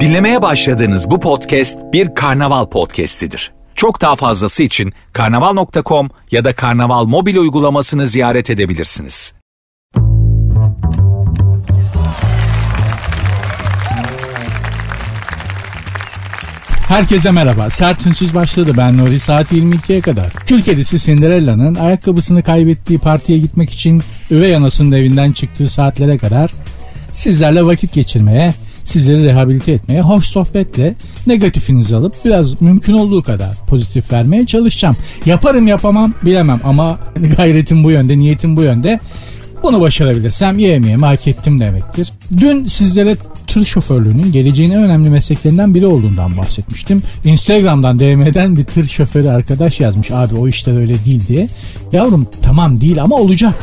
Dinlemeye başladığınız bu podcast bir karnaval podcastidir. Çok daha fazlası için karnaval.com ya da karnaval mobil uygulamasını ziyaret edebilirsiniz. Herkese merhaba. Sert Ünsüz başladı. Ben Nuri saat 22'ye kadar. Kül kedisi Cinderella'nın ayakkabısını kaybettiği partiye gitmek için üvey anasının evinden çıktığı saatlere kadar sizlerle vakit geçirmeye, sizleri rehabilite etmeye, hoş sohbetle negatifinizi alıp biraz mümkün olduğu kadar pozitif vermeye çalışacağım. Yaparım yapamam bilemem ama gayretim bu yönde, niyetim bu yönde. Bunu başarabilirsem yemeğimi hak ettim demektir. Dün sizlere tır şoförlüğünün geleceğin en önemli mesleklerinden biri olduğundan bahsetmiştim. Instagram'dan DM'den bir tır şoförü arkadaş yazmış abi o işte öyle değil diye. Yavrum tamam değil ama olacak.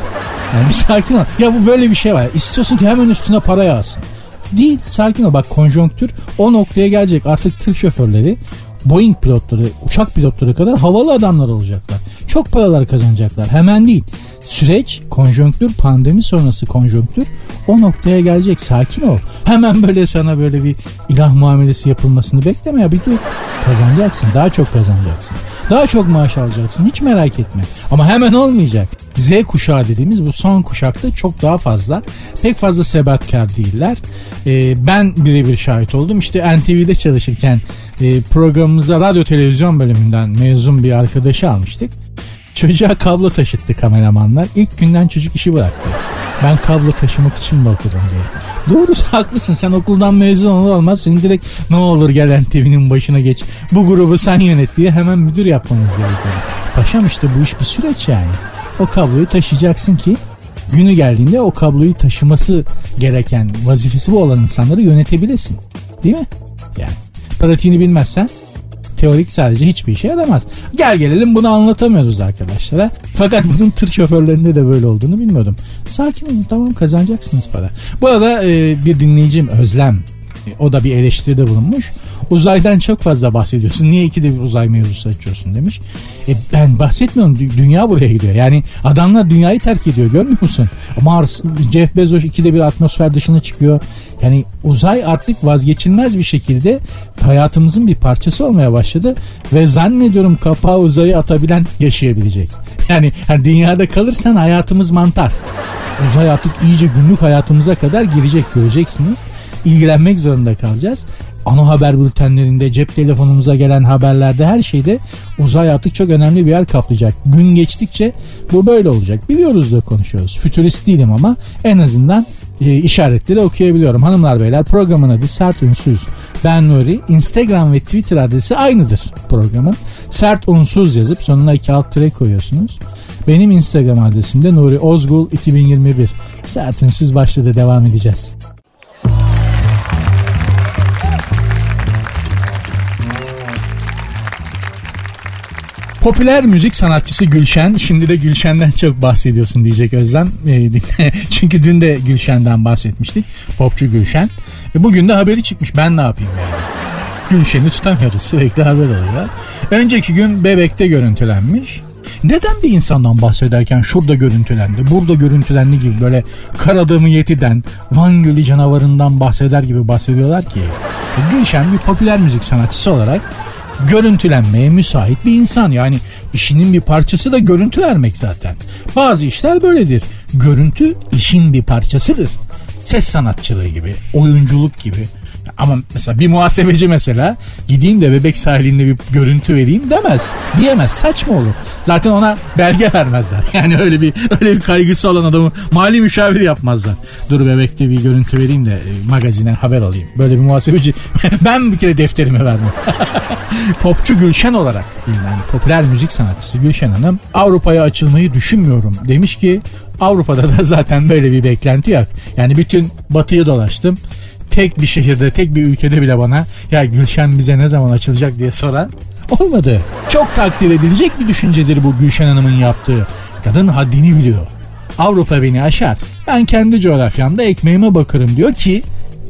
Yani bir sakin ol. Ya bu böyle bir şey var. İstiyorsun ki hemen üstüne para yağsın. Değil sakin ol bak konjonktür o noktaya gelecek artık tır şoförleri Boeing pilotları, uçak pilotları kadar havalı adamlar olacaklar. Çok paralar kazanacaklar. Hemen değil. Süreç, konjonktür, pandemi sonrası konjonktür o noktaya gelecek. Sakin ol. Hemen böyle sana böyle bir ilah muamelesi yapılmasını bekleme ya bir dur. Kazanacaksın. Daha çok kazanacaksın. Daha çok maaş alacaksın. Hiç merak etme. Ama hemen olmayacak. Z kuşağı dediğimiz bu son kuşakta çok daha fazla. Pek fazla sebatkar değiller. Ee, ben birebir şahit oldum. İşte NTV'de çalışırken e, programımıza radyo televizyon bölümünden mezun bir arkadaşı almıştık. Çocuğa kablo taşıttı kameramanlar. İlk günden çocuk işi bıraktı. Ben kablo taşımak için mi okudum diye. Doğrusu haklısın sen okuldan mezun olur olmaz seni direkt ne olur gel TV'nin başına geç. Bu grubu sen yönet diye hemen müdür yapmamız gerekiyor. Paşam işte bu iş bir süreç yani. O kabloyu taşıyacaksın ki günü geldiğinde o kabloyu taşıması gereken vazifesi bu olan insanları yönetebilesin. Değil mi? Yani pratiğini bilmezsen teorik sadece hiçbir işe yaramaz. Gel gelelim bunu anlatamıyoruz arkadaşlara. Fakat bunun tır şoförlerinde de böyle olduğunu bilmiyordum. Sakin olun tamam kazanacaksınız para. Bu arada e, bir dinleyicim Özlem o da bir eleştiride bulunmuş. Uzaydan çok fazla bahsediyorsun. Niye ikide bir uzay mevzusu açıyorsun demiş. E ben bahsetmiyorum. Dünya buraya gidiyor. Yani adamlar dünyayı terk ediyor. Görmüyor musun? Mars, Jeff Bezos ikide bir atmosfer dışına çıkıyor. Yani uzay artık vazgeçilmez bir şekilde hayatımızın bir parçası olmaya başladı. Ve zannediyorum kapağı uzayı atabilen yaşayabilecek. Yani, yani dünyada kalırsan hayatımız mantar. Uzay artık iyice günlük hayatımıza kadar girecek göreceksiniz ilgilenmek zorunda kalacağız. Ana haber bültenlerinde, cep telefonumuza gelen haberlerde her şeyde uzay artık çok önemli bir yer kaplayacak. Gün geçtikçe bu böyle olacak. Biliyoruz da konuşuyoruz. Fütürist değilim ama en azından e, işaretleri okuyabiliyorum. Hanımlar beyler programın adı Sert Ünsüz. Ben Nuri. Instagram ve Twitter adresi aynıdır programın. Sert Unsuz yazıp sonuna iki alt tire koyuyorsunuz. Benim Instagram adresim de Nuri Ozgul 2021. Sert Ünsüz başladı devam edeceğiz. Popüler müzik sanatçısı Gülşen. Şimdi de Gülşen'den çok bahsediyorsun diyecek Özlem. E, çünkü dün de Gülşen'den bahsetmiştik. Popçu Gülşen. E, bugün de haberi çıkmış. Ben ne yapayım yani? Gülşen'i tutamıyoruz. Sürekli haber oluyor. Önceki gün Bebek'te görüntülenmiş. Neden bir insandan bahsederken şurada görüntülendi, burada görüntülendi gibi böyle Karadağ'ın yetiden, Van Gölü canavarından bahseder gibi bahsediyorlar ki? E, Gülşen bir popüler müzik sanatçısı olarak görüntülenmeye müsait bir insan. Yani işinin bir parçası da görüntü vermek zaten. Bazı işler böyledir. Görüntü işin bir parçasıdır. Ses sanatçılığı gibi, oyunculuk gibi. Ama mesela bir muhasebeci mesela gideyim de bebek sahilinde bir görüntü vereyim demez. Diyemez. Saçma olur. Zaten ona belge vermezler. Yani öyle bir öyle bir kaygısı olan adamı mali müşavir yapmazlar. Dur bebekte bir görüntü vereyim de e, magazine haber alayım. Böyle bir muhasebeci ben bir kere defterime vermem. Popçu Gülşen olarak bilinen popüler müzik sanatçısı Gülşen Hanım Avrupa'ya açılmayı düşünmüyorum demiş ki Avrupa'da da zaten böyle bir beklenti yok. Yani bütün batıyı dolaştım tek bir şehirde, tek bir ülkede bile bana ya Gülşen bize ne zaman açılacak diye soran olmadı. Çok takdir edilecek bir düşüncedir bu Gülşen Hanım'ın yaptığı. Kadın haddini biliyor. Avrupa beni aşar. Ben kendi coğrafyamda ekmeğime bakarım diyor ki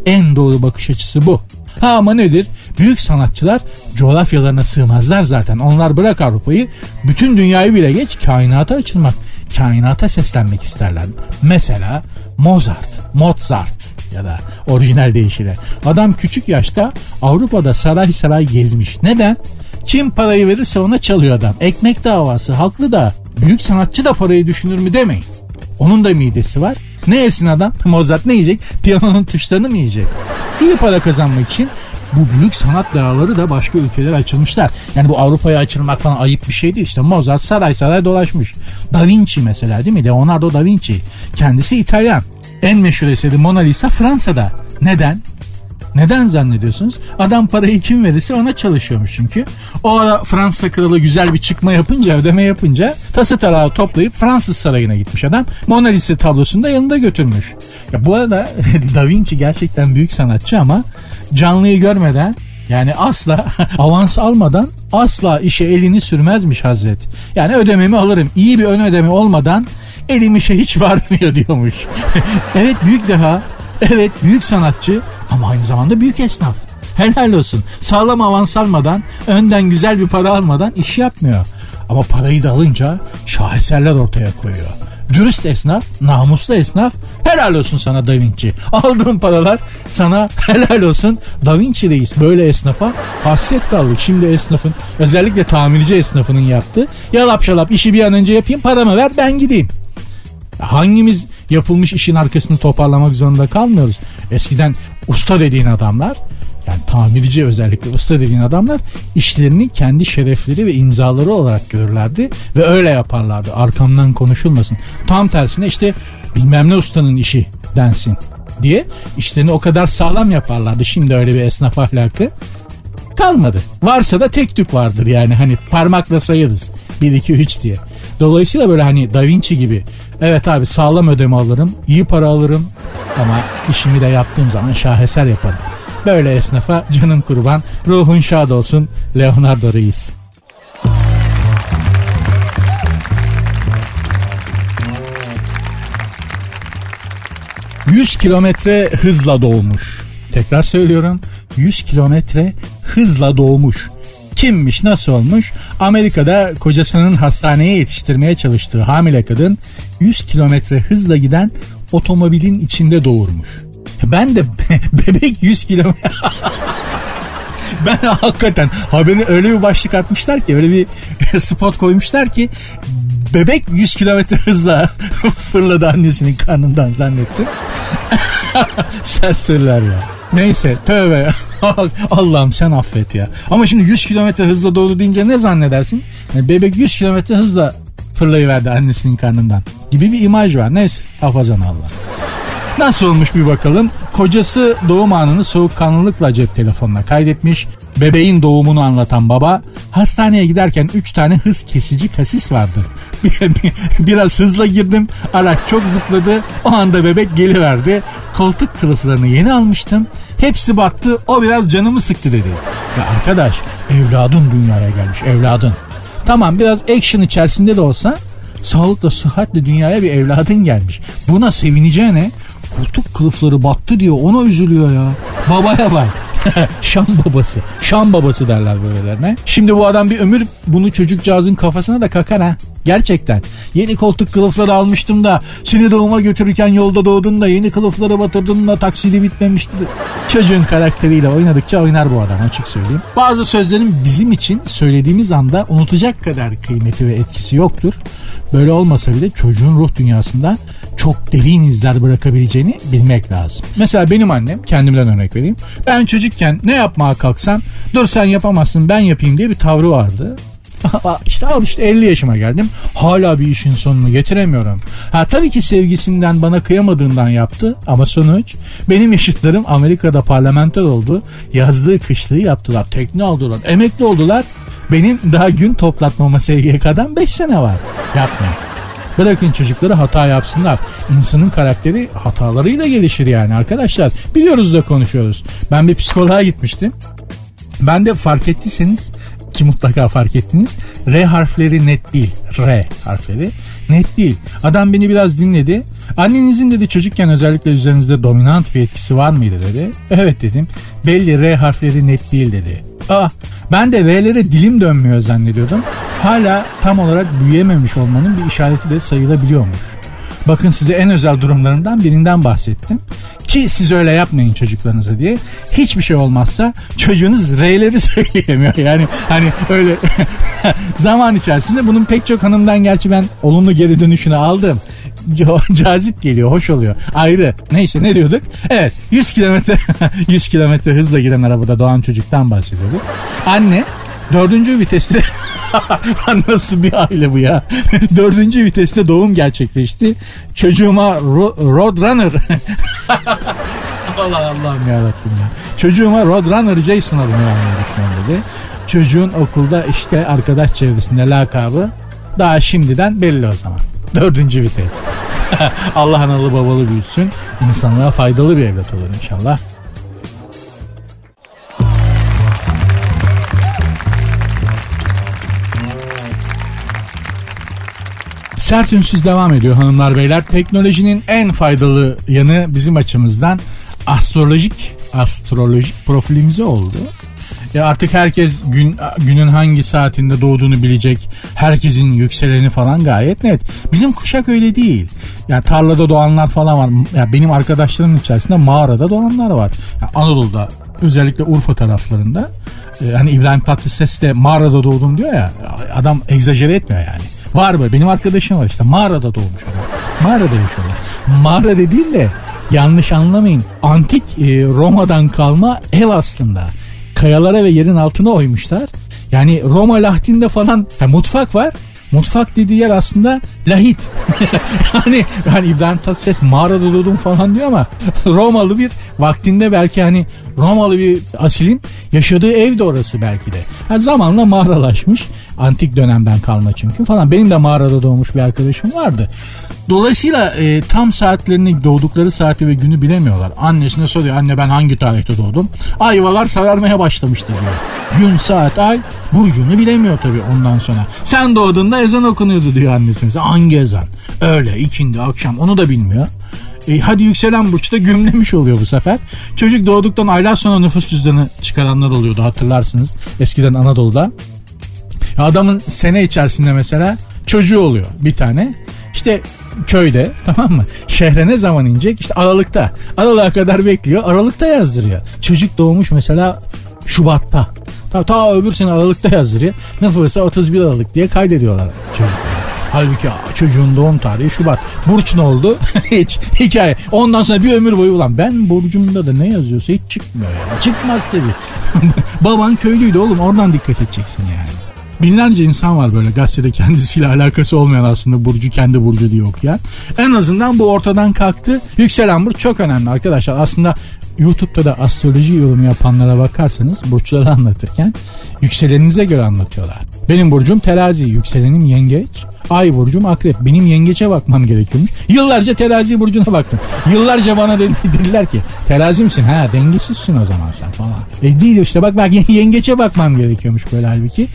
en doğru bakış açısı bu. Ha ama nedir? Büyük sanatçılar coğrafyalarına sığmazlar zaten. Onlar bırak Avrupa'yı bütün dünyayı bile geç kainata açılmak, kainata seslenmek isterler. Mesela Mozart, Mozart ya da orijinal deyişiyle. Adam küçük yaşta Avrupa'da saray saray gezmiş. Neden? Kim parayı verirse ona çalıyor adam. Ekmek davası haklı da büyük sanatçı da parayı düşünür mü demeyin. Onun da midesi var. Ne yesin adam? Mozart ne yiyecek? Piyanonun tuşlarını mı yiyecek? İyi para kazanmak için bu büyük sanat dağları da başka ülkelere açılmışlar. Yani bu Avrupa'ya açılmak falan ayıp bir şey değil. İşte Mozart saray saray dolaşmış. Da Vinci mesela değil mi? Leonardo da Vinci. Kendisi İtalyan. En meşhur eseri Mona Lisa Fransa'da. Neden? Neden zannediyorsunuz? Adam parayı kim verirse ona çalışıyormuş çünkü. O ara Fransa kralı güzel bir çıkma yapınca, ödeme yapınca tası tarağı toplayıp Fransız sarayına gitmiş adam. Mona Lisa tablosunu da yanında götürmüş. Ya bu arada Da Vinci gerçekten büyük sanatçı ama canlıyı görmeden yani asla avans almadan asla işe elini sürmezmiş Hazret. Yani ödememi alırım. İyi bir ön ödeme olmadan elim işe hiç varmıyor diyormuş. evet büyük deha, evet büyük sanatçı ama aynı zamanda büyük esnaf. Helal olsun. Sağlam avans almadan, önden güzel bir para almadan iş yapmıyor. Ama parayı da alınca şaheserler ortaya koyuyor. Dürüst esnaf, namuslu esnaf helal olsun sana Da Vinci. Aldığın paralar sana helal olsun Da Vinci reis. Böyle esnafa hasret kaldık. Şimdi esnafın özellikle tamirci esnafının yaptığı yalap şalap işi bir an önce yapayım paramı ver ben gideyim. Hangimiz yapılmış işin arkasını toparlamak zorunda kalmıyoruz. Eskiden usta dediğin adamlar yani tamirci özellikle usta dediğin adamlar işlerini kendi şerefleri ve imzaları olarak görürlerdi ve öyle yaparlardı arkamdan konuşulmasın. Tam tersine işte bilmem ne ustanın işi densin diye işlerini o kadar sağlam yaparlardı. Şimdi öyle bir esnaf ahlakı kalmadı. Varsa da tek tük vardır yani hani parmakla sayarız. 1 2 3 diye. Dolayısıyla böyle hani Da Vinci gibi evet abi sağlam ödeme alırım, iyi para alırım ama işimi de yaptığım zaman şaheser yaparım. Böyle esnafa canım kurban, ruhun şad olsun Leonardo Reis. ...100 kilometre hızla doğmuş. Tekrar söylüyorum. 100 kilometre hızla doğmuş. Kimmiş nasıl olmuş? Amerika'da kocasının hastaneye yetiştirmeye çalıştığı hamile kadın 100 kilometre hızla giden otomobilin içinde doğurmuş. Ben de bebek 100 kilometre... ben hakikaten haberi öyle bir başlık atmışlar ki öyle bir spot koymuşlar ki bebek 100 kilometre hızla fırladı annesinin karnından zannettim. Serseriler ya. Neyse tövbe Allah'ım sen affet ya. Ama şimdi 100 kilometre hızla doğdu deyince ne zannedersin? Yani bebek 100 kilometre hızla fırlayıverdi annesinin karnından gibi bir imaj var. Neyse hafazan Allah. Nasıl olmuş bir bakalım. Kocası doğum anını soğukkanlılıkla cep telefonuna kaydetmiş. Bebeğin doğumunu anlatan baba hastaneye giderken 3 tane hız kesici kasis vardı. Biraz hızla girdim araç çok zıpladı o anda bebek geliverdi. Koltuk kılıflarını yeni almıştım. Hepsi battı o biraz canımı sıktı dedi. Ya arkadaş evladın dünyaya gelmiş evladın. Tamam biraz action içerisinde de olsa sağlıkla sıhhatle dünyaya bir evladın gelmiş. Buna sevineceğine koltuk kılıfları battı diyor ona üzülüyor ya. Babaya bak. Şam babası. Şam babası derler böylelerine. Şimdi bu adam bir ömür bunu çocukcağızın kafasına da kakar ha. Gerçekten. Yeni koltuk kılıfları almıştım da seni doğuma götürürken yolda doğdun da yeni kılıfları batırdın da taksidi bitmemişti. Çocuğun karakteriyle oynadıkça oynar bu adam açık söyleyeyim. Bazı sözlerin bizim için söylediğimiz anda unutacak kadar kıymeti ve etkisi yoktur. Böyle olmasa bile çocuğun ruh dünyasında çok derin izler bırakabileceğini bilmek lazım. Mesela benim annem kendimden örnek vereyim. Ben çocukken ne yapmaya kalksam dur sen yapamazsın ben yapayım diye bir tavrı vardı. İşte al işte 50 yaşıma geldim. Hala bir işin sonunu getiremiyorum. Ha tabii ki sevgisinden bana kıyamadığından yaptı ama sonuç benim yaşıtlarım Amerika'da parlamenter oldu. Yazdığı kışlığı yaptılar. Tekne aldılar. Emekli oldular. Benim daha gün toplatmama SGK'dan 5 sene var. Yapmayın. Bırakın çocukları hata yapsınlar. İnsanın karakteri hatalarıyla gelişir yani arkadaşlar. Biliyoruz da konuşuyoruz. Ben bir psikoloğa gitmiştim. Ben de fark ettiyseniz ki mutlaka fark ettiniz. R harfleri net değil. R harfleri net değil. Adam beni biraz dinledi. Annenizin dedi çocukken özellikle üzerinizde dominant bir etkisi var mıydı dedi. Evet dedim. Belli R harfleri net değil dedi. Aa, ben de R'lere dilim dönmüyor zannediyordum. Hala tam olarak büyüyememiş olmanın bir işareti de sayılabiliyormuş. Bakın size en özel durumlarından birinden bahsettim. Ki siz öyle yapmayın çocuklarınıza diye. Hiçbir şey olmazsa çocuğunuz R'leri söyleyemiyor. Yani hani öyle zaman içerisinde bunun pek çok hanımdan gerçi ben olumlu geri dönüşünü aldım. Cazip geliyor, hoş oluyor. Ayrı. Neyse ne diyorduk? Evet 100 kilometre 100 kilometre hızla giden arabada doğan çocuktan bahsediyorduk. Anne dördüncü viteste nasıl bir aile bu ya? dördüncü viteste doğum gerçekleşti. Çocuğuma ro- Roadrunner Allah Allah'ım yarabbim ya. Çocuğuma Roadrunner Jason adını vermeyi düşünüyorum dedi. Çocuğun okulda işte arkadaş çevresinde lakabı daha şimdiden belli o zaman. Dördüncü vites. Allah analı babalı büyüsün. İnsanlığa faydalı bir evlat olur inşallah. Sert ünsüz devam ediyor hanımlar beyler. Teknolojinin en faydalı yanı bizim açımızdan astrolojik astrolojik profilimize oldu. Ya artık herkes gün günün hangi saatinde doğduğunu bilecek. Herkesin yükseleni falan gayet net. Bizim kuşak öyle değil. Yani tarlada doğanlar falan var. Ya benim arkadaşlarımın içerisinde mağarada doğanlar var. Yani Anadolu'da özellikle Urfa taraflarında e, hani İbrahim Tatlıses de mağarada doğdum diyor ya adam egzajere etmiyor yani. Var böyle benim arkadaşım var işte mağarada doğmuş adam. Mağarada yaşıyorlar. Mağara dediğim de yanlış anlamayın. Antik e, Roma'dan kalma ev aslında. Kayalara ve yerin altına oymuşlar. Yani Roma lahtinde falan ha, mutfak var. Mutfak dediği yer aslında lahit. hani hani İbrahim Tatlıses mağarada doğdum falan diyor ama Romalı bir vaktinde belki hani Romalı bir asilin yaşadığı ev de orası belki de. Yani zamanla mağaralaşmış. Antik dönemden kalma çünkü falan. Benim de mağarada doğmuş bir arkadaşım vardı. Dolayısıyla e, tam saatlerini doğdukları saati ve günü bilemiyorlar. Annesine soruyor anne ben hangi tarihte doğdum? Ayvalar sararmaya başlamıştır diyor. Gün, saat, ay burcunu bilemiyor tabii ondan sonra. Sen doğduğunda ezan okunuyordu diyor annesi mesela. Hangi ezan? Öyle ikindi akşam onu da bilmiyor. E, hadi yükselen burçta gümlemiş oluyor bu sefer. Çocuk doğduktan aylar sonra nüfus cüzdanı çıkaranlar oluyordu hatırlarsınız. Eskiden Anadolu'da. Adamın sene içerisinde mesela çocuğu oluyor bir tane. İşte köyde tamam mı? Şehre ne zaman inecek? İşte Aralık'ta. Aralık'a kadar bekliyor. Aralık'ta yazdırıyor. Çocuk doğmuş mesela Şubat'ta. Ta, ta öbür sene Aralık'ta yazdırıyor. Nüfusa 31 Aralık diye kaydediyorlar çocukları. Halbuki çocuğun doğum tarihi Şubat. Burç ne oldu? hiç. Hikaye. Ondan sonra bir ömür boyu ulan ben burcumda da ne yazıyorsa hiç çıkmıyor yani. Çıkmaz tabii. Baban köylüydü oğlum oradan dikkat edeceksin yani. Binlerce insan var böyle gazetede kendisiyle alakası olmayan aslında Burcu kendi Burcu diye okuyan. En azından bu ortadan kalktı. Yükselen Burç çok önemli arkadaşlar. Aslında YouTube'da da astroloji yorumu yapanlara bakarsanız burçları anlatırken yükseleninize göre anlatıyorlar. Benim burcum terazi, yükselenim yengeç. Ay burcum akrep. Benim yengeçe bakmam gerekiyormuş. Yıllarca terazi burcuna baktım. Yıllarca bana dediler ki terazi misin? Ha dengesizsin o zaman sen falan. E değil işte bak bak yengeçe bakmam gerekiyormuş böyle halbuki.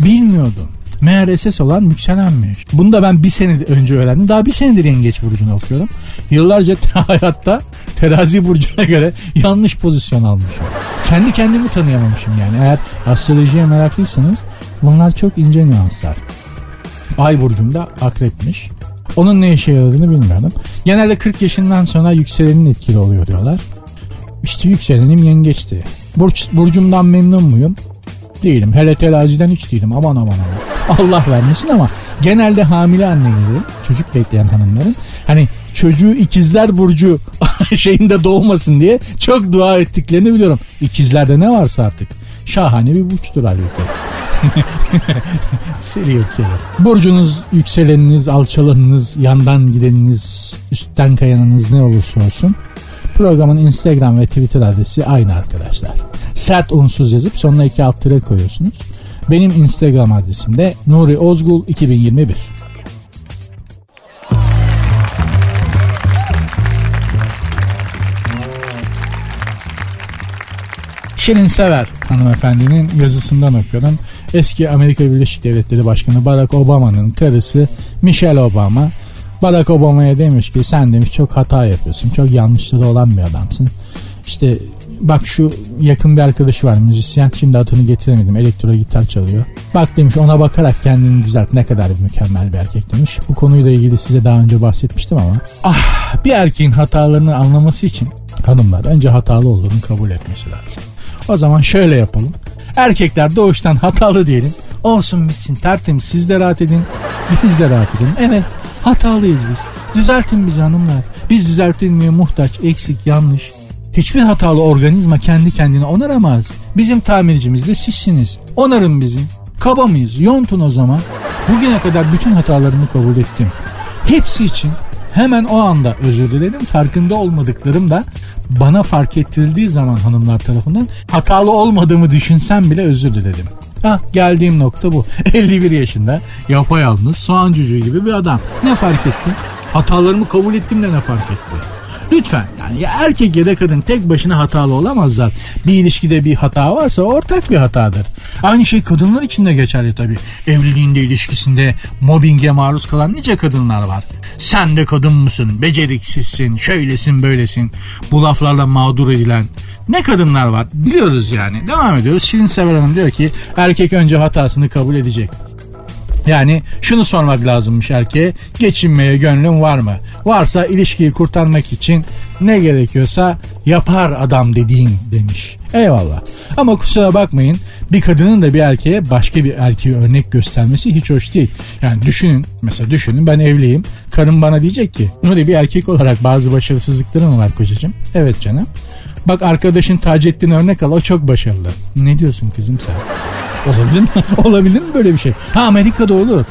Bilmiyordum. Meğer esas olan yükselenmiş. Bunu da ben bir sene önce öğrendim. Daha bir senedir yengeç burcunu okuyorum. Yıllarca hayatta terazi burcuna göre yanlış pozisyon almışım. Kendi kendimi tanıyamamışım yani. Eğer astrolojiye meraklıysanız bunlar çok ince nüanslar. Ay burcumda akrepmiş. Onun ne işe yaradığını bilmiyorum. Genelde 40 yaşından sonra yükselenin etkili oluyor diyorlar. İşte yükselenim yengeçti. Burç, burcumdan memnun muyum? Değilim. Hele teraziden hiç değilim. Aman aman aman. Allah vermesin ama genelde hamile annelerin, çocuk bekleyen hanımların hani çocuğu ikizler burcu şeyinde doğmasın diye çok dua ettiklerini biliyorum. İkizlerde ne varsa artık. Şahane bir burçtur halbuki. Serial killer. Burcunuz, yükseleniniz, alçalanınız, yandan gideniniz, üstten kayanınız ne olursa olsun Programın Instagram ve Twitter adresi aynı arkadaşlar. Sert unsuz yazıp sonuna iki alt tire koyuyorsunuz. Benim Instagram adresim de Nuri Ozgul 2021. Şirin Sever hanımefendinin yazısından okuyordum. Eski Amerika Birleşik Devletleri Başkanı Barack Obama'nın karısı Michelle Obama Barack Obama'ya demiş ki sen demiş çok hata yapıyorsun. Çok yanlışları olan bir adamsın. İşte bak şu yakın bir arkadaşı var müzisyen şimdi adını getiremedim elektro gitar çalıyor. Bak demiş ona bakarak kendini düzelt ne kadar mükemmel bir erkek demiş. Bu konuyla ilgili size daha önce bahsetmiştim ama ah bir erkeğin hatalarını anlaması için Hanımlar önce hatalı olduğunu kabul etmesi lazım. O zaman şöyle yapalım. Erkekler doğuştan hatalı diyelim. Olsun bitsin tertemiz siz de rahat edin. Biz de rahat edin. Evet hatalıyız biz. Düzeltin bizi hanımlar. Biz düzeltilmeye muhtaç, eksik, yanlış. Hiçbir hatalı organizma kendi kendine onaramaz. Bizim tamircimiz de sizsiniz. Onarın bizi. Kaba mıyız? Yontun o zaman. Bugüne kadar bütün hatalarımı kabul ettim. Hepsi için hemen o anda özür dilerim. Farkında olmadıklarım da bana fark ettirildiği zaman hanımlar tarafından hatalı olmadığımı düşünsem bile özür diledim. Ha geldiğim nokta bu. 51 yaşında yapayalnız soğan cücüğü gibi bir adam. Ne fark etti? Hatalarımı kabul ettim de ne fark etti? Lütfen yani ya erkek ya da kadın tek başına hatalı olamazlar. Bir ilişkide bir hata varsa ortak bir hatadır. Aynı şey kadınlar için de geçerli tabii. Evliliğinde ilişkisinde mobbinge maruz kalan nice kadınlar var. Sen de kadın mısın? Beceriksizsin, şöylesin, böylesin. Bu laflarla mağdur edilen ne kadınlar var biliyoruz yani. Devam ediyoruz. Şirin Sever Hanım diyor ki erkek önce hatasını kabul edecek. Yani şunu sormak lazımmış erkeğe. Geçinmeye gönlün var mı? Varsa ilişkiyi kurtarmak için ne gerekiyorsa yapar adam dediğin demiş. Eyvallah. Ama kusura bakmayın bir kadının da bir erkeğe başka bir erkeği örnek göstermesi hiç hoş değil. Yani düşünün mesela düşünün ben evliyim. Karım bana diyecek ki Nuri bir erkek olarak bazı başarısızlıkların var kocacığım? Evet canım. Bak arkadaşın Taceddin örnek al o çok başarılı. Ne diyorsun kızım sen? Olabilir mi? Olabilir mi böyle bir şey? Ha Amerika'da olur.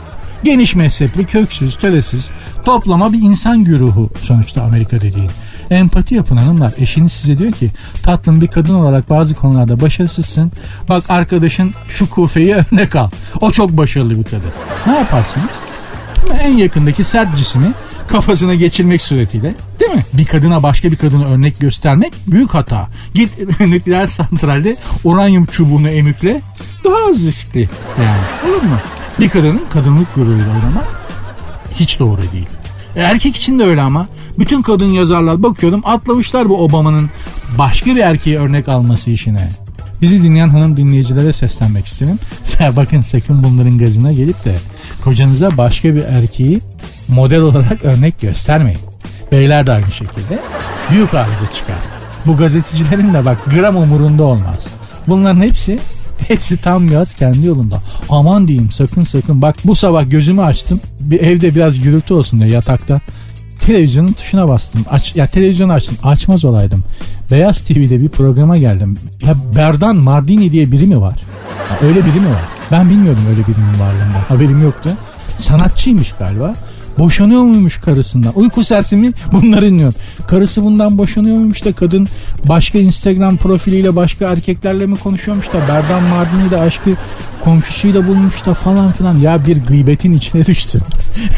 Geniş mezhepli, köksüz, töresiz, toplama bir insan güruhu sonuçta Amerika dediğin. Empati yapın hanımlar. Eşiniz size diyor ki tatlım bir kadın olarak bazı konularda başarısızsın. Bak arkadaşın şu kufeyi örnek al. O çok başarılı bir kadın. Ne yaparsınız? En yakındaki sert cismi kafasına geçirmek suretiyle mi? Bir kadına başka bir kadına örnek göstermek büyük hata. Git nükleer santralde uranyum çubuğunu emükle daha az riskli yani olur mu? Bir kadının kadınlık gururuyla oynamak hiç doğru değil. E, erkek için de öyle ama. Bütün kadın yazarlar bakıyordum atlamışlar bu Obama'nın başka bir erkeğe örnek alması işine. Bizi dinleyen hanım dinleyicilere seslenmek isterim. Bakın sakın bunların gazına gelip de kocanıza başka bir erkeği model olarak örnek göstermeyin. Beyler de aynı şekilde büyük arıza çıkar. Bu gazetecilerin de bak gram umurunda olmaz. Bunların hepsi Hepsi tam gaz kendi yolunda. Aman diyeyim sakın sakın. Bak bu sabah gözümü açtım. Bir evde biraz gürültü olsun diye yatakta. Televizyonun tuşuna bastım. Aç, ya televizyonu açtım. Açmaz olaydım. Beyaz TV'de bir programa geldim. Ya Berdan Mardini diye biri mi var? Ya öyle biri mi var? Ben bilmiyordum öyle birinin varlığında. Haberim yoktu. Sanatçıymış galiba. Boşanıyor muymuş karısından? Uyku sersemi bunları dinliyorum. Karısı bundan boşanıyor muymuş da kadın başka Instagram profiliyle başka erkeklerle mi konuşuyormuş da Berdan Mardini de aşkı komşusuyla bulmuş da falan filan. Ya bir gıybetin içine düştüm.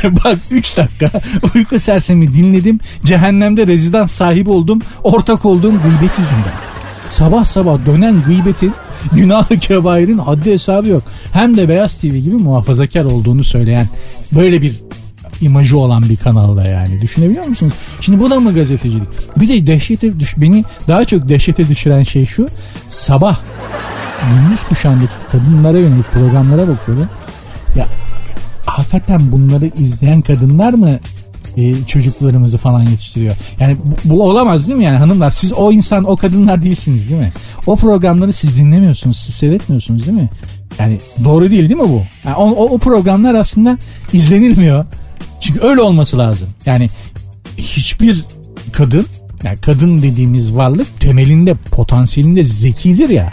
Bak 3 dakika uyku sersemi dinledim. Cehennemde rezidans sahibi oldum. Ortak olduğum gıybet yüzünden. Sabah sabah dönen gıybetin günahı kebairin haddi hesabı yok. Hem de Beyaz TV gibi muhafazakar olduğunu söyleyen böyle bir imajı olan bir kanalda yani. Düşünebiliyor musunuz? Şimdi bu da mı gazetecilik? Bir de dehşete düş beni daha çok dehşete düşüren şey şu. Sabah gündüz kuşağındaki kadınlara yönelik programlara bakıyorum. Ya hakikaten bunları izleyen kadınlar mı e, çocuklarımızı falan yetiştiriyor. Yani bu, bu olamaz değil mi yani hanımlar siz o insan o kadınlar değilsiniz değil mi? O programları siz dinlemiyorsunuz siz seyretmiyorsunuz değil mi? Yani doğru değil değil mi bu? Yani o, o, o programlar aslında izlenilmiyor. Çünkü öyle olması lazım. Yani hiçbir kadın yani kadın dediğimiz varlık temelinde potansiyelinde zekidir ya.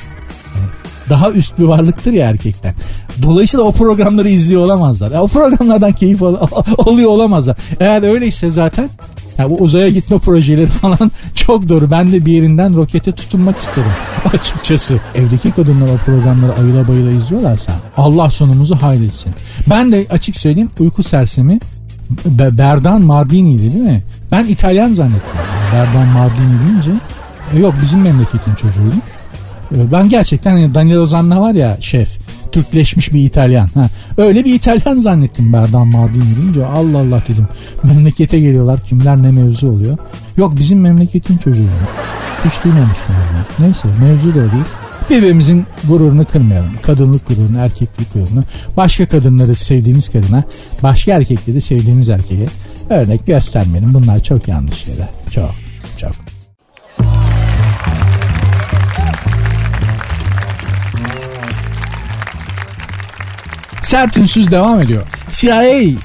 Daha üst bir varlıktır ya erkekten. Dolayısıyla o programları izliyor olamazlar. Yani o programlardan keyif al- alıyor olamazlar. Eğer öyleyse zaten yani bu uzaya gitme projeleri falan çok doğru. Ben de bir yerinden rokete tutunmak isterim açıkçası. Evdeki kadınlar o programları ayıla bayıla izliyorlarsa Allah sonumuzu hayretsin. Ben de açık söyleyeyim uyku sersemi Berdan Mardini'ydi değil mi? Ben İtalyan zannettim. Berdan Mardini deyince e, yok bizim memleketin çocuğuymuş. E, ben gerçekten hani Daniel Ozan'la var ya şef Türkleşmiş bir İtalyan. Ha, öyle bir İtalyan zannettim Berdan Mardini deyince Allah Allah dedim. Memlekete geliyorlar kimler ne mevzu oluyor. Yok bizim memleketin çocuğu. Hiç duymamıştım. Yani. Neyse mevzu da değil. Birbirimizin gururunu kırmayalım. Kadınlık gururunu, erkeklik gururunu. Başka kadınları sevdiğimiz kadına, başka erkekleri sevdiğimiz erkeğe örnek göstermeyelim. Bunlar çok yanlış şeyler. Çok, çok. Sert ünsüz devam ediyor. CIA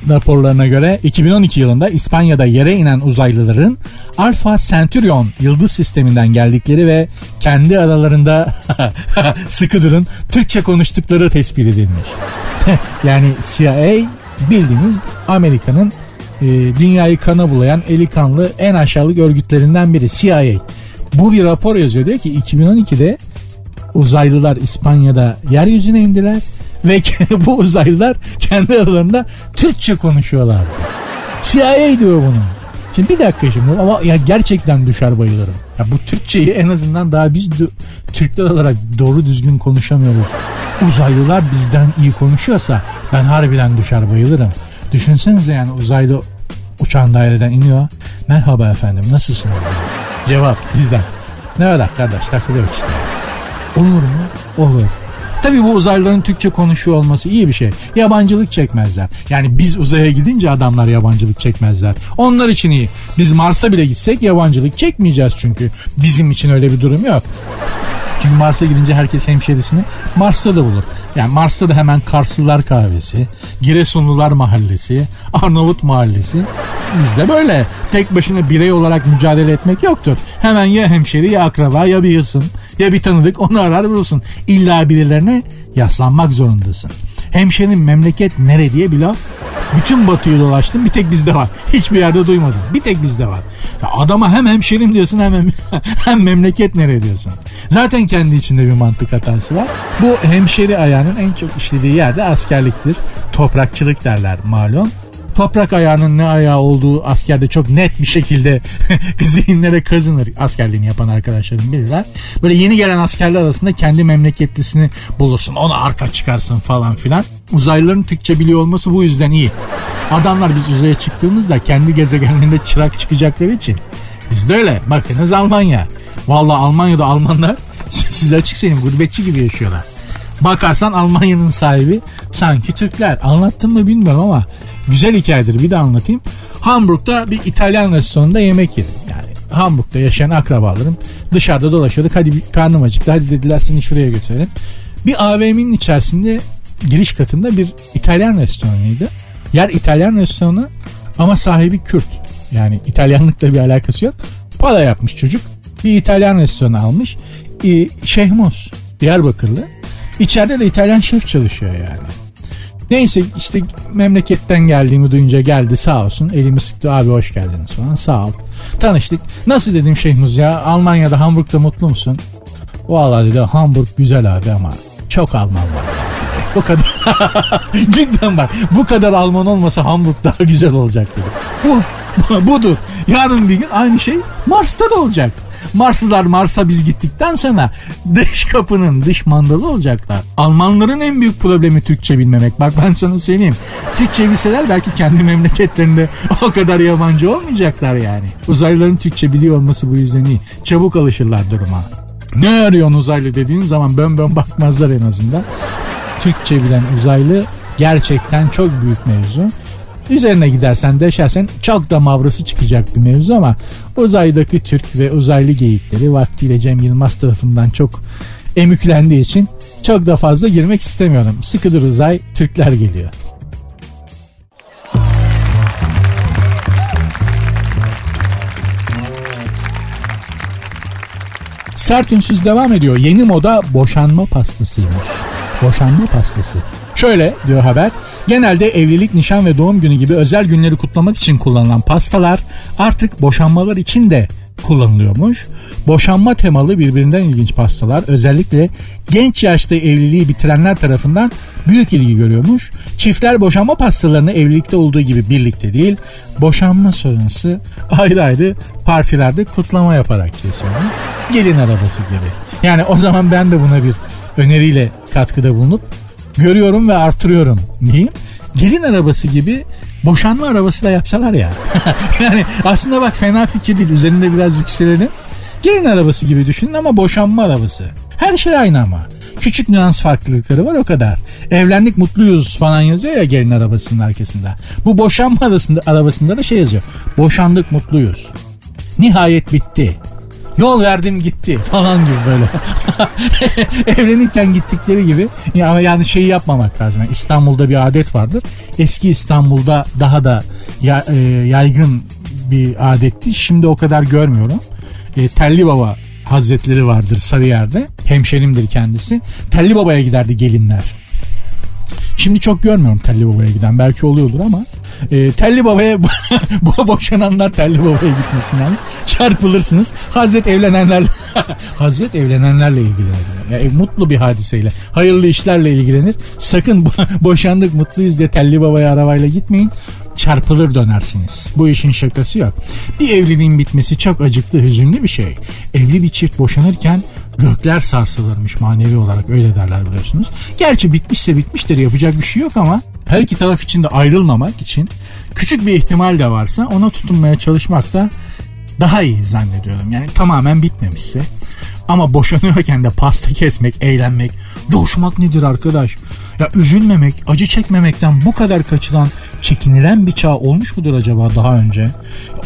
raporlarına göre 2012 yılında İspanya'da yere inen uzaylıların Alpha Centaurion yıldız sisteminden geldikleri ve kendi aralarında sıkı durun Türkçe konuştukları tespit edilmiş. yani CIA bildiğiniz Amerika'nın e, dünyayı kana bulayan eli kanlı en aşağılık örgütlerinden biri CIA. Bu bir rapor yazıyor diyor ki 2012'de uzaylılar İspanya'da yeryüzüne indiler ve bu uzaylılar kendi aralarında Türkçe konuşuyorlar. CIA diyor bunu. Şimdi bir dakika şimdi ama ya gerçekten düşer bayılırım. Ya bu Türkçeyi en azından daha biz Türkler olarak doğru düzgün konuşamıyoruz. Uzaylılar bizden iyi konuşuyorsa ben harbiden düşer bayılırım. Düşünsenize yani uzaylı uçağın daireden iniyor. Merhaba efendim nasılsınız? Cevap bizden. Ne öyle kardeş takılıyor işte. Olur mu? Olur. Tabii bu uzaylıların Türkçe konuşuyor olması iyi bir şey. Yabancılık çekmezler. Yani biz uzaya gidince adamlar yabancılık çekmezler. Onlar için iyi. Biz Mars'a bile gitsek yabancılık çekmeyeceğiz çünkü. Bizim için öyle bir durum yok. Çünkü Mars'a gidince herkes hemşerisini Mars'ta da bulur. Yani Mars'ta da hemen Karslılar kahvesi, Giresunlular mahallesi, Arnavut mahallesi. Bizde böyle. Tek başına birey olarak mücadele etmek yoktur. Hemen ya hemşeri ya akraba ya bir yasın ya bir tanıdık onu arar bulursun. İlla birilerine yaslanmak zorundasın. Hemşerinin memleket nere diye bir laf. Bütün batıyı dolaştım bir tek bizde var. Hiçbir yerde duymadım. Bir tek bizde var. Ya adama hem hemşerim diyorsun hem, hem, hem memleket nere diyorsun. Zaten kendi içinde bir mantık hatası var. Bu hemşeri ayağının en çok işlediği yerde askerliktir. Toprakçılık derler malum toprak ayağının ne ayağı olduğu askerde çok net bir şekilde zihinlere kazınır askerliğini yapan arkadaşlarım bilirler. Böyle yeni gelen askerler arasında kendi memleketlisini bulursun. Onu arka çıkarsın falan filan. Uzaylıların Türkçe biliyor olması bu yüzden iyi. Adamlar biz uzaya çıktığımızda kendi gezegenlerinde çırak çıkacakları için. Biz de öyle. Bakınız Almanya. Valla Almanya'da Almanlar size açık söyleyeyim gurbetçi gibi yaşıyorlar. Bakarsan Almanya'nın sahibi sanki Türkler. Anlattım mı bilmiyorum ama güzel hikayedir bir de anlatayım. Hamburg'da bir İtalyan restoranında yemek yedim. Yani Hamburg'da yaşayan akrabalarım dışarıda dolaşıyorduk. Hadi bir karnım acıktı. Hadi dediler seni şuraya götürelim. Bir AVM'nin içerisinde giriş katında bir İtalyan restoranıydı. Yer İtalyan restoranı ama sahibi Kürt. Yani İtalyanlıkla bir alakası yok. Pala yapmış çocuk. Bir İtalyan restoranı almış. Ee, Şehmus Diyarbakırlı. İçeride de İtalyan şef çalışıyor yani. Neyse işte memleketten geldiğimi duyunca geldi sağ olsun. Elimi sıktı abi hoş geldiniz falan sağ ol. Tanıştık. Nasıl dedim Şehmuz ya Almanya'da Hamburg'da mutlu musun? Valla dedi Hamburg güzel abi ama çok Alman var. Bu kadar. Cidden bak bu kadar Alman olmasa Hamburg daha güzel olacak dedi. Bu budur. Yarın bir gün aynı şey Mars'ta da olacak. Marslılar Mars'a biz gittikten sonra dış kapının dış mandalı olacaklar. Almanların en büyük problemi Türkçe bilmemek. Bak ben sana söyleyeyim. Türkçe bilseler belki kendi memleketlerinde o kadar yabancı olmayacaklar yani. Uzaylıların Türkçe biliyor olması bu yüzden iyi. Çabuk alışırlar duruma. Ne arıyorsun uzaylı dediğin zaman bön bön bakmazlar en azından. Türkçe bilen uzaylı gerçekten çok büyük mevzu. Üzerine gidersen deşersen çok da mavrası çıkacak bir mevzu ama uzaydaki Türk ve uzaylı geyikleri vaktiyle Cem Yılmaz tarafından çok emüklendiği için çok da fazla girmek istemiyorum. Sıkıdır uzay Türkler geliyor. Sert ünsüz devam ediyor. Yeni moda boşanma pastasıymış. Boşanma pastası. Şöyle diyor haber. Genelde evlilik, nişan ve doğum günü gibi özel günleri kutlamak için kullanılan pastalar artık boşanmalar için de kullanılıyormuş. Boşanma temalı birbirinden ilginç pastalar özellikle genç yaşta evliliği bitirenler tarafından büyük ilgi görüyormuş. Çiftler boşanma pastalarını evlilikte olduğu gibi birlikte değil, boşanma sonrası ayrı ayrı partilerde kutlama yaparak kesiyormuş. Gelin arabası gibi. Yani o zaman ben de buna bir öneriyle katkıda bulunup görüyorum ve artırıyorum diyeyim. Gelin arabası gibi boşanma arabası da yapsalar ya. yani aslında bak fena fikir değil. Üzerinde biraz yükselelim. Gelin arabası gibi düşünün ama boşanma arabası. Her şey aynı ama. Küçük nüans farklılıkları var o kadar. Evlendik mutluyuz falan yazıyor ya gelin arabasının arkasında. Bu boşanma arasında, arabasında da şey yazıyor. Boşandık mutluyuz. Nihayet bitti. Yol verdim gitti falan gibi böyle. Evlenirken gittikleri gibi. Ama yani şeyi yapmamak lazım. Yani İstanbul'da bir adet vardır. Eski İstanbul'da daha da e, yaygın bir adetti. Şimdi o kadar görmüyorum. E, Telli Baba Hazretleri vardır Sarıyer'de. Hemşerimdir kendisi. Telli Baba'ya giderdi gelinler. Şimdi çok görmüyorum Telli Baba'ya giden. Belki oluyordur ama e, Telli Baba'ya boşananlar Telli Baba'ya gitmesin yalnız. Çarpılırsınız. Hazret evlenenlerle Hazret evlenenlerle ilgilenir. Yani, mutlu bir hadiseyle, hayırlı işlerle ilgilenir. Sakın boşandık mutluyuz diye Telli Baba'ya arabayla gitmeyin çarpılır dönersiniz. Bu işin şakası yok. Bir evliliğin bitmesi çok acıklı, hüzünlü bir şey. Evli bir çift boşanırken gökler sarsılırmış manevi olarak öyle derler biliyorsunuz. Gerçi bitmişse bitmiştir yapacak bir şey yok ama her iki taraf için de ayrılmamak için küçük bir ihtimal de varsa ona tutunmaya çalışmak da daha iyi zannediyorum. Yani tamamen bitmemişse. Ama boşanıyorken de pasta kesmek, eğlenmek, coşmak nedir arkadaş? Ya üzülmemek, acı çekmemekten bu kadar kaçılan, çekinilen bir çağ olmuş mudur acaba daha önce?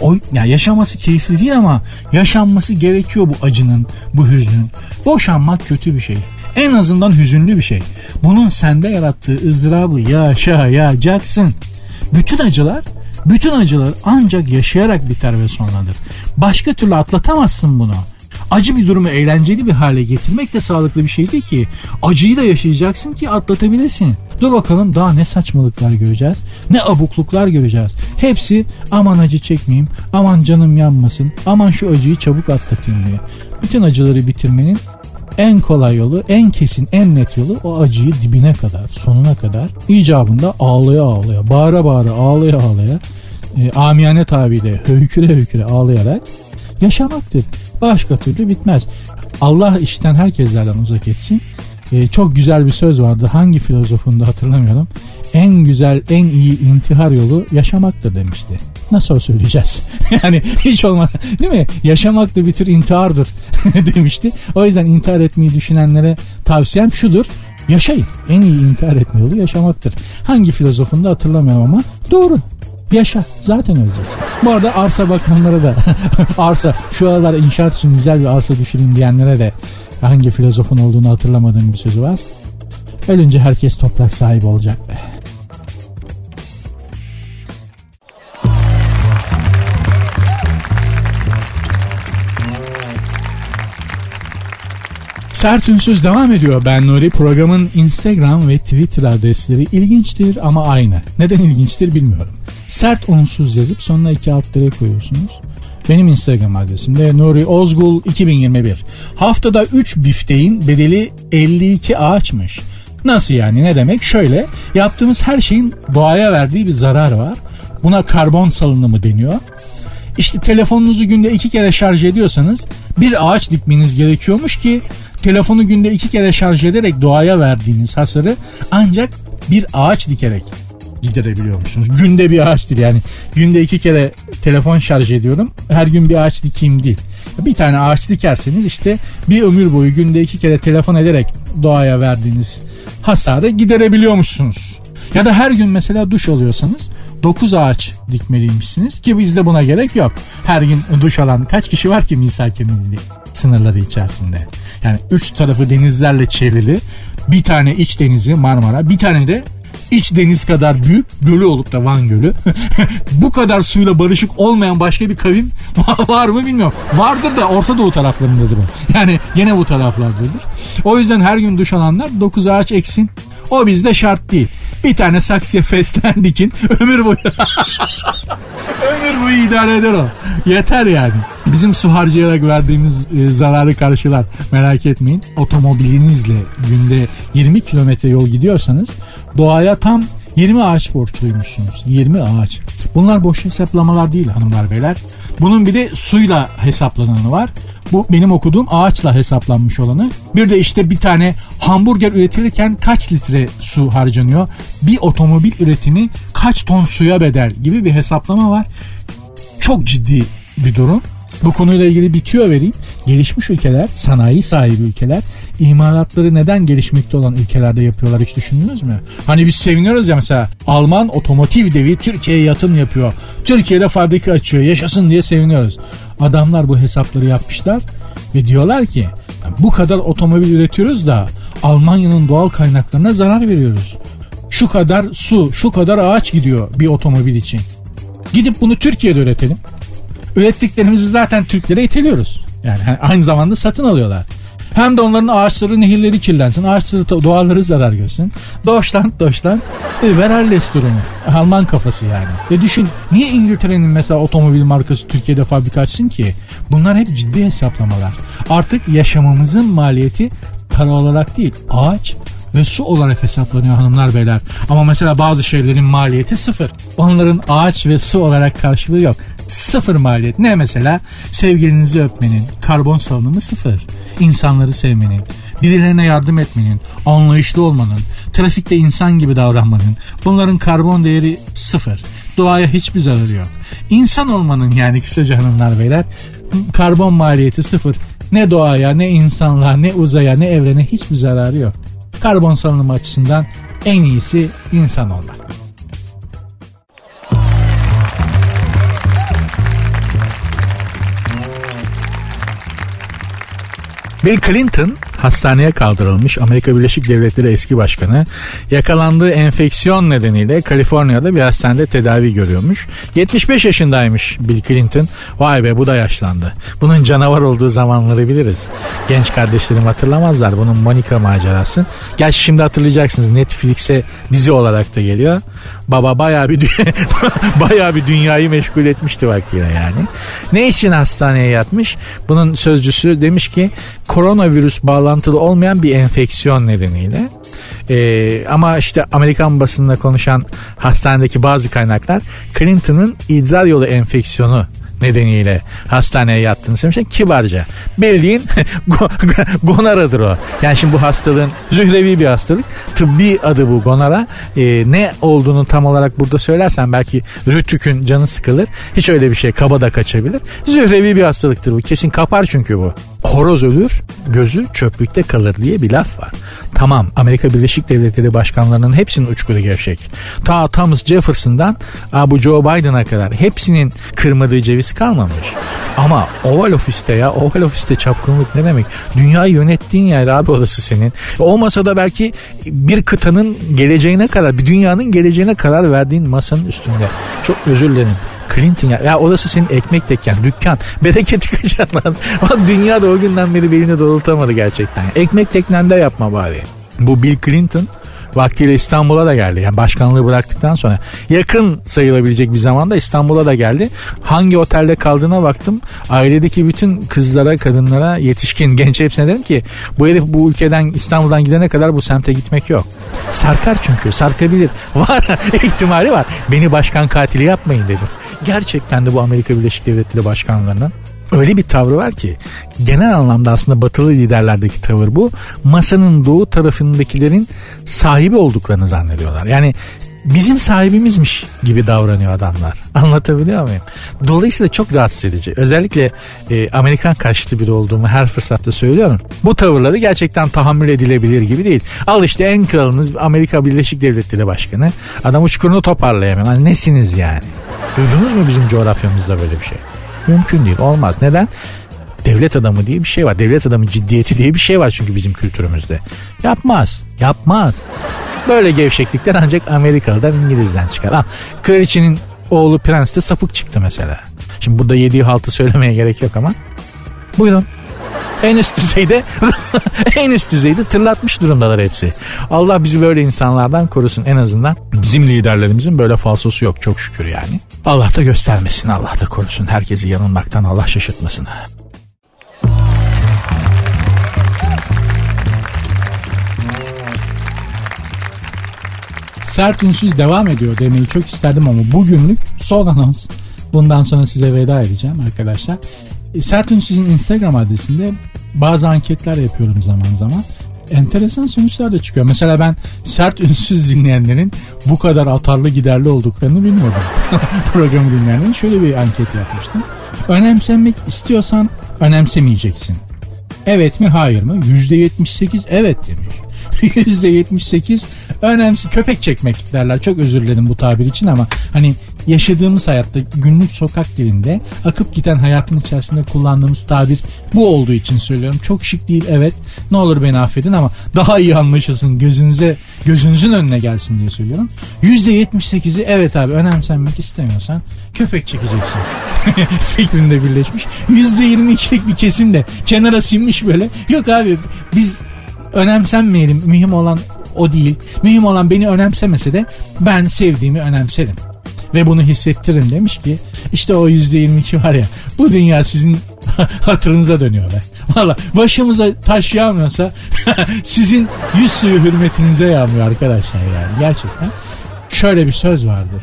O, ya yaşaması keyifli değil ama yaşanması gerekiyor bu acının, bu hüznün. Boşanmak kötü bir şey. En azından hüzünlü bir şey. Bunun sende yarattığı ızdırabı yaşayacaksın. Bütün acılar bütün acılar ancak yaşayarak biter ve sonlanır. Başka türlü atlatamazsın bunu acı bir durumu eğlenceli bir hale getirmek de sağlıklı bir şey değil ki. Acıyı da yaşayacaksın ki atlatabilesin. Dur bakalım daha ne saçmalıklar göreceğiz. Ne abukluklar göreceğiz. Hepsi aman acı çekmeyeyim, aman canım yanmasın, aman şu acıyı çabuk atlatayım diye. Bütün acıları bitirmenin en kolay yolu, en kesin, en net yolu o acıyı dibine kadar, sonuna kadar icabında ağlaya ağlaya, bağıra bağıra, ağlaya ağlaya, e, amiyane tabiyle höyküre höyküre ağlayarak yaşamaktır. Başka türlü bitmez. Allah işten herkeslerden uzak etsin. Ee, çok güzel bir söz vardı. Hangi filozofun da hatırlamıyorum. En güzel, en iyi intihar yolu yaşamaktır demişti. Nasıl söyleyeceğiz? yani hiç olmaz. Değil mi? Yaşamak da bir tür intihardır demişti. O yüzden intihar etmeyi düşünenlere tavsiyem şudur. Yaşayın. En iyi intihar etme yolu yaşamaktır. Hangi filozofun da hatırlamıyorum ama doğru. Yaşa zaten öleceksin. Bu arada arsa bakanlara da arsa şu aralar inşaat için güzel bir arsa düşüreyim diyenlere de hangi filozofun olduğunu hatırlamadığım bir sözü var. Ölünce herkes toprak sahibi olacak be. Sert Ünsüz devam ediyor. Ben Nuri. Programın Instagram ve Twitter adresleri ilginçtir ama aynı. Neden ilginçtir bilmiyorum sert unsuz yazıp sonuna iki alt tere koyuyorsunuz. Benim Instagram adresim de Nuri Ozgul 2021. Haftada 3 bifteğin bedeli 52 ağaçmış. Nasıl yani ne demek? Şöyle yaptığımız her şeyin doğaya verdiği bir zarar var. Buna karbon salınımı deniyor. İşte telefonunuzu günde iki kere şarj ediyorsanız bir ağaç dikmeniz gerekiyormuş ki telefonu günde iki kere şarj ederek doğaya verdiğiniz hasarı ancak bir ağaç dikerek giderebiliyormuşsunuz. Günde bir ağaç değil yani. Günde iki kere telefon şarj ediyorum. Her gün bir ağaç dikeyim değil. Bir tane ağaç dikerseniz işte bir ömür boyu günde iki kere telefon ederek doğaya verdiğiniz hasarı giderebiliyormuşsunuz. Ya da her gün mesela duş alıyorsanız 9 ağaç dikmeliymişsiniz ki bizde buna gerek yok. Her gün duş alan kaç kişi var ki misal sınırları içerisinde. Yani üç tarafı denizlerle çevrili bir tane iç denizi Marmara bir tane de iç deniz kadar büyük gölü olup da Van Gölü. bu kadar suyla barışık olmayan başka bir kavim var mı bilmiyorum. Vardır da Orta Doğu taraflarındadır o. Yani gene bu taraflardadır. O yüzden her gün duş alanlar 9 ağaç eksin. O bizde şart değil. Bir tane saksıya feslen dikin. Ömür boyu. ömür boyu idare eder o. Yeter yani. Bizim su harcayarak verdiğimiz e, zararı karşılar. Merak etmeyin. Otomobilinizle günde 20 kilometre yol gidiyorsanız doğaya tam 20 ağaç borçluymuşsunuz. 20 ağaç. Bunlar boş hesaplamalar değil hanımlar beyler. Bunun bir de suyla hesaplananı var. Bu benim okuduğum ağaçla hesaplanmış olanı. Bir de işte bir tane hamburger üretilirken kaç litre su harcanıyor? Bir otomobil üretimi kaç ton suya bedel gibi bir hesaplama var. Çok ciddi bir durum. Bu konuyla ilgili bir tüyo vereyim. Gelişmiş ülkeler, sanayi sahibi ülkeler imalatları neden gelişmekte olan ülkelerde yapıyorlar hiç düşündünüz mü? Hani biz seviniyoruz ya mesela Alman otomotiv devi Türkiye'ye yatım yapıyor. Türkiye'de fabrika açıyor yaşasın diye seviniyoruz. Adamlar bu hesapları yapmışlar Ve diyorlar ki bu kadar otomobil üretiyoruz da Almanya'nın doğal kaynaklarına zarar veriyoruz. Şu kadar su, şu kadar ağaç gidiyor bir otomobil için. Gidip bunu Türkiye'de üretelim. Ürettiklerimizi zaten Türklere iteliyoruz. Yani aynı zamanda satın alıyorlar. Hem de onların ağaçları, nehirleri kirlensin. Ağaçları, doğaları zarar görsün. Deutschland. Über alles durumu. Alman kafası yani. Ve düşün niye İngiltere'nin mesela otomobil markası Türkiye'de fabrika açsın ki? Bunlar hep ciddi hesaplamalar. Artık yaşamımızın maliyeti para olarak değil ağaç ve su olarak hesaplanıyor hanımlar beyler. Ama mesela bazı şeylerin maliyeti sıfır. Onların ağaç ve su olarak karşılığı yok. Sıfır maliyet. Ne mesela? Sevgilinizi öpmenin, karbon salınımı sıfır. İnsanları sevmenin, birilerine yardım etmenin, anlayışlı olmanın, trafikte insan gibi davranmanın, bunların karbon değeri sıfır. Doğaya hiçbir zararı yok. İnsan olmanın yani kısaca hanımlar beyler karbon maliyeti sıfır. Ne doğaya, ne insanlığa, ne uzaya, ne evrene hiçbir zararı yok. Karbon salınımı açısından en iyisi insan olmak. Bill Clinton hastaneye kaldırılmış Amerika Birleşik Devletleri eski başkanı yakalandığı enfeksiyon nedeniyle Kaliforniya'da bir hastanede tedavi görüyormuş. 75 yaşındaymış Bill Clinton. Vay be bu da yaşlandı. Bunun canavar olduğu zamanları biliriz. Genç kardeşlerim hatırlamazlar bunun Monica macerası. Gerçi şimdi hatırlayacaksınız Netflix'e dizi olarak da geliyor. Baba bayağı bir bayağı bir dünyayı meşgul etmişti vaktiyle yani. Ne için hastaneye yatmış? Bunun sözcüsü demiş ki koronavirüs bağlantılı olmayan bir enfeksiyon nedeniyle. Ee, ama işte Amerikan basınında konuşan hastanedeki bazı kaynaklar Clinton'ın idrar yolu enfeksiyonu nedeniyle hastaneye yattığını söylemişler kibarca. Bildiğin gonaradır o. Yani şimdi bu hastalığın zührevi bir hastalık. Tıbbi adı bu gonara. Ee, ne olduğunu tam olarak burada söylersen belki rütükün canı sıkılır. Hiç öyle bir şey kaba da kaçabilir. Zührevi bir hastalıktır bu. Kesin kapar çünkü bu. Horoz ölür, gözü çöplükte kalır diye bir laf var. Tamam Amerika Birleşik Devletleri başkanlarının hepsinin uçkuru gevşek. Ta Thomas Jefferson'dan bu Joe Biden'a kadar hepsinin kırmadığı ceviz kalmamış. Ama Oval Ofis'te ya Oval Ofis'te çapkınlık ne demek? Dünyayı yönettiğin yer abi orası senin. Olmasa da belki bir kıtanın geleceğine kadar bir dünyanın geleceğine karar verdiğin masanın üstünde. Çok özür dilerim. Clinton ya. Ya orası senin ekmek tekken, dükkan. Bereketi kaçan lan. Bak dünya da o günden beri belini doğrultamadı gerçekten. Ekmek teknende yapma bari. Bu Bill Clinton vaktiyle İstanbul'a da geldi. Yani başkanlığı bıraktıktan sonra yakın sayılabilecek bir zamanda İstanbul'a da geldi. Hangi otelde kaldığına baktım. Ailedeki bütün kızlara, kadınlara, yetişkin, genç hepsine dedim ki bu herif bu ülkeden İstanbul'dan gidene kadar bu semte gitmek yok. Sarkar çünkü sarkabilir. Var ihtimali var. Beni başkan katili yapmayın dedim. Gerçekten de bu Amerika Birleşik Devletleri başkanlarının öyle bir tavrı var ki genel anlamda aslında batılı liderlerdeki tavır bu. Masanın doğu tarafındakilerin sahibi olduklarını zannediyorlar. Yani bizim sahibimizmiş gibi davranıyor adamlar. Anlatabiliyor muyum? Dolayısıyla çok rahatsız edici. Özellikle e, Amerikan karşıtı biri olduğumu her fırsatta söylüyorum. Bu tavırları gerçekten tahammül edilebilir gibi değil. Al işte en kralınız Amerika Birleşik Devletleri Başkanı. Adam uçkurunu toparlayamıyor. Hani nesiniz yani? Duydunuz mu bizim coğrafyamızda böyle bir şey? Mümkün değil. Olmaz. Neden? Devlet adamı diye bir şey var. Devlet adamı ciddiyeti diye bir şey var çünkü bizim kültürümüzde. Yapmaz. Yapmaz. Böyle gevşeklikler ancak Amerikalı'dan İngiliz'den çıkar. Ha, kraliçenin oğlu prens de sapık çıktı mesela. Şimdi burada yediği haltı söylemeye gerek yok ama. Buyurun. En üst düzeyde en üst düzeyde tırlatmış durumdalar hepsi. Allah bizi böyle insanlardan korusun en azından. Bizim liderlerimizin böyle falsosu yok çok şükür yani. Allah da göstermesin Allah da korusun. Herkesi yanılmaktan Allah şaşırtmasın. Sert ünsüz devam ediyor demeyi çok isterdim ama bugünlük son anons. Bundan sonra size veda edeceğim arkadaşlar. E, Sert Ünsüz'ün Instagram adresinde bazı anketler yapıyorum zaman zaman. Enteresan sonuçlar da çıkıyor. Mesela ben sert ünsüz dinleyenlerin bu kadar atarlı giderli olduklarını bilmiyordum. Programı dinleyenlerin şöyle bir anket yapmıştım. Önemsenmek istiyorsan önemsemeyeceksin. Evet mi hayır mı? %78 evet demiş. %78 önemsi köpek çekmek derler. Çok özür dilerim bu tabir için ama hani yaşadığımız hayatta günlük sokak dilinde akıp giden hayatın içerisinde kullandığımız tabir bu olduğu için söylüyorum. Çok şık değil evet. Ne olur beni affedin ama daha iyi anlaşılsın. Gözünüze gözünüzün önüne gelsin diye söylüyorum. %78'i evet abi önemsenmek istemiyorsan köpek çekeceksin. Fikrinde birleşmiş. %22'lik bir kesim de kenara sinmiş böyle. Yok abi biz önemsenmeyelim. Mühim olan o değil. Mühim olan beni önemsemese de ben sevdiğimi önemserim ve bunu hissettiririm demiş ki işte o yüzde 22 var ya bu dünya sizin hatırınıza dönüyor be. Valla başımıza taş yağmıyorsa sizin yüz suyu hürmetinize yağmıyor arkadaşlar yani gerçekten. Şöyle bir söz vardır.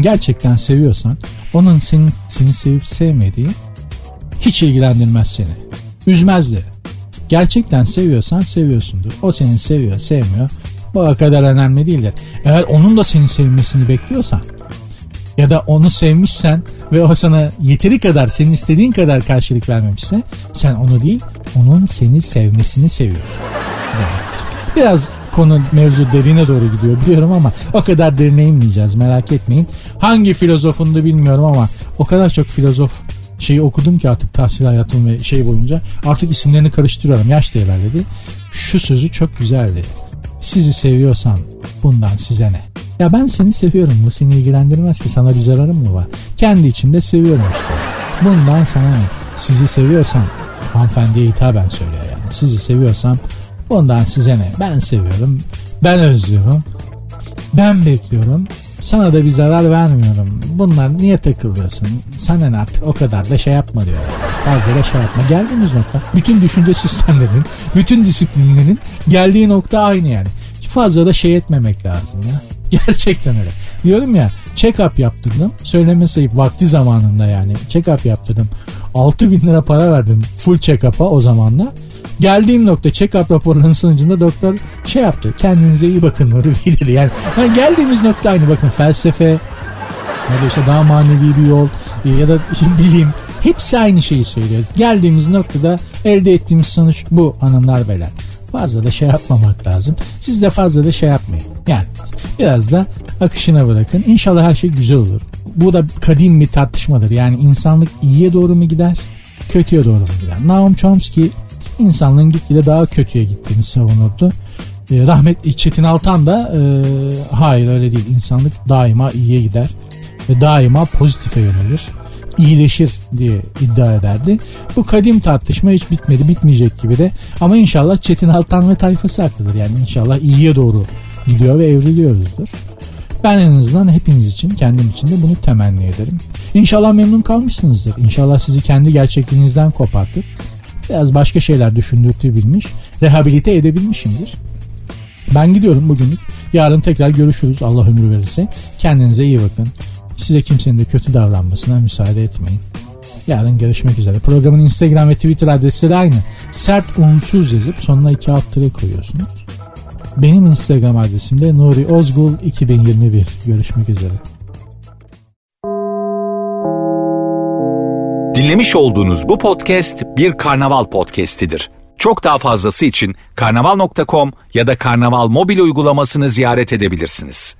Gerçekten seviyorsan onun senin seni sevip sevmediği hiç ilgilendirmez seni. Üzmez de. Gerçekten seviyorsan seviyorsundur. O seni seviyor, sevmiyor. Bu kadar önemli değildir. Eğer onun da seni sevmesini bekliyorsan ya da onu sevmişsen ve o sana yeteri kadar senin istediğin kadar karşılık vermemişse sen onu değil onun seni sevmesini seviyorsun. Evet. Biraz konu mevzu derine doğru gidiyor biliyorum ama o kadar derine inmeyeceğiz merak etmeyin. Hangi filozofun da bilmiyorum ama o kadar çok filozof şeyi okudum ki artık tahsil hayatım ve şey boyunca artık isimlerini karıştırıyorum yaş da ilerledi. Şu sözü çok güzeldi. Sizi seviyorsan bundan size ne? Ya ben seni seviyorum bu seni ilgilendirmez ki sana bir zararım mı var? Kendi içimde seviyorum işte. Bundan sana ne? Sizi seviyorsam hanımefendiye hitaben söylüyor yani. Sizi seviyorsam bundan size ne? Ben seviyorum. Ben özlüyorum. Ben bekliyorum. Sana da bir zarar vermiyorum. Bunlar niye takılıyorsun? Sana ne artık o kadar da şey yapma diyor. Fazla da şey yapma. Geldiğimiz nokta bütün düşünce sistemlerinin, bütün disiplinlerin geldiği nokta aynı yani. Fazla da şey etmemek lazım ya. Gerçekten öyle. Diyorum ya check-up yaptırdım. Söyleme sayıp vakti zamanında yani check-up yaptırdım. 6 bin lira para verdim full check-up'a o zamanlar. Geldiğim nokta check-up raporlarının sonucunda doktor şey yaptı. Kendinize iyi bakın Nuri Bey dedi. Yani, yani geldiğimiz nokta aynı bakın felsefe ya da işte daha manevi bir yol e, ya da bilim hepsi aynı şeyi söylüyor. Geldiğimiz noktada elde ettiğimiz sonuç bu hanımlar beyler. Fazla da şey yapmamak lazım. Siz de fazla da şey yapmayın. Yani biraz da akışına bırakın. İnşallah her şey güzel olur. Bu da kadim bir tartışmadır. Yani insanlık iyiye doğru mu gider, kötüye doğru mu gider? Naum Chomsky insanlığın gitgide daha kötüye gittiğini savunurdu. E, rahmet Çetin Altan da e, hayır öyle değil. İnsanlık daima iyiye gider ve daima pozitife yönelir iyileşir diye iddia ederdi. Bu kadim tartışma hiç bitmedi bitmeyecek gibi de ama inşallah Çetin Altan ve tayfası haklıdır. Yani inşallah iyiye doğru gidiyor ve evriliyoruzdur. Ben en azından hepiniz için kendim için de bunu temenni ederim. İnşallah memnun kalmışsınızdır. İnşallah sizi kendi gerçekliğinizden kopartıp biraz başka şeyler düşündürtebilmiş, rehabilite edebilmişimdir. Ben gidiyorum bugünlük. Yarın tekrar görüşürüz Allah ömür verirse. Kendinize iyi bakın. Size kimsenin de kötü davranmasına müsaade etmeyin. Yarın görüşmek üzere. Programın Instagram ve Twitter adresleri aynı. Sert unsuz yazıp sonuna iki alt tire koyuyorsunuz. Benim Instagram adresim de Nuri Ozgul 2021. Görüşmek üzere. Dinlemiş olduğunuz bu podcast bir karnaval podcastidir. Çok daha fazlası için karnaval.com ya da karnaval mobil uygulamasını ziyaret edebilirsiniz.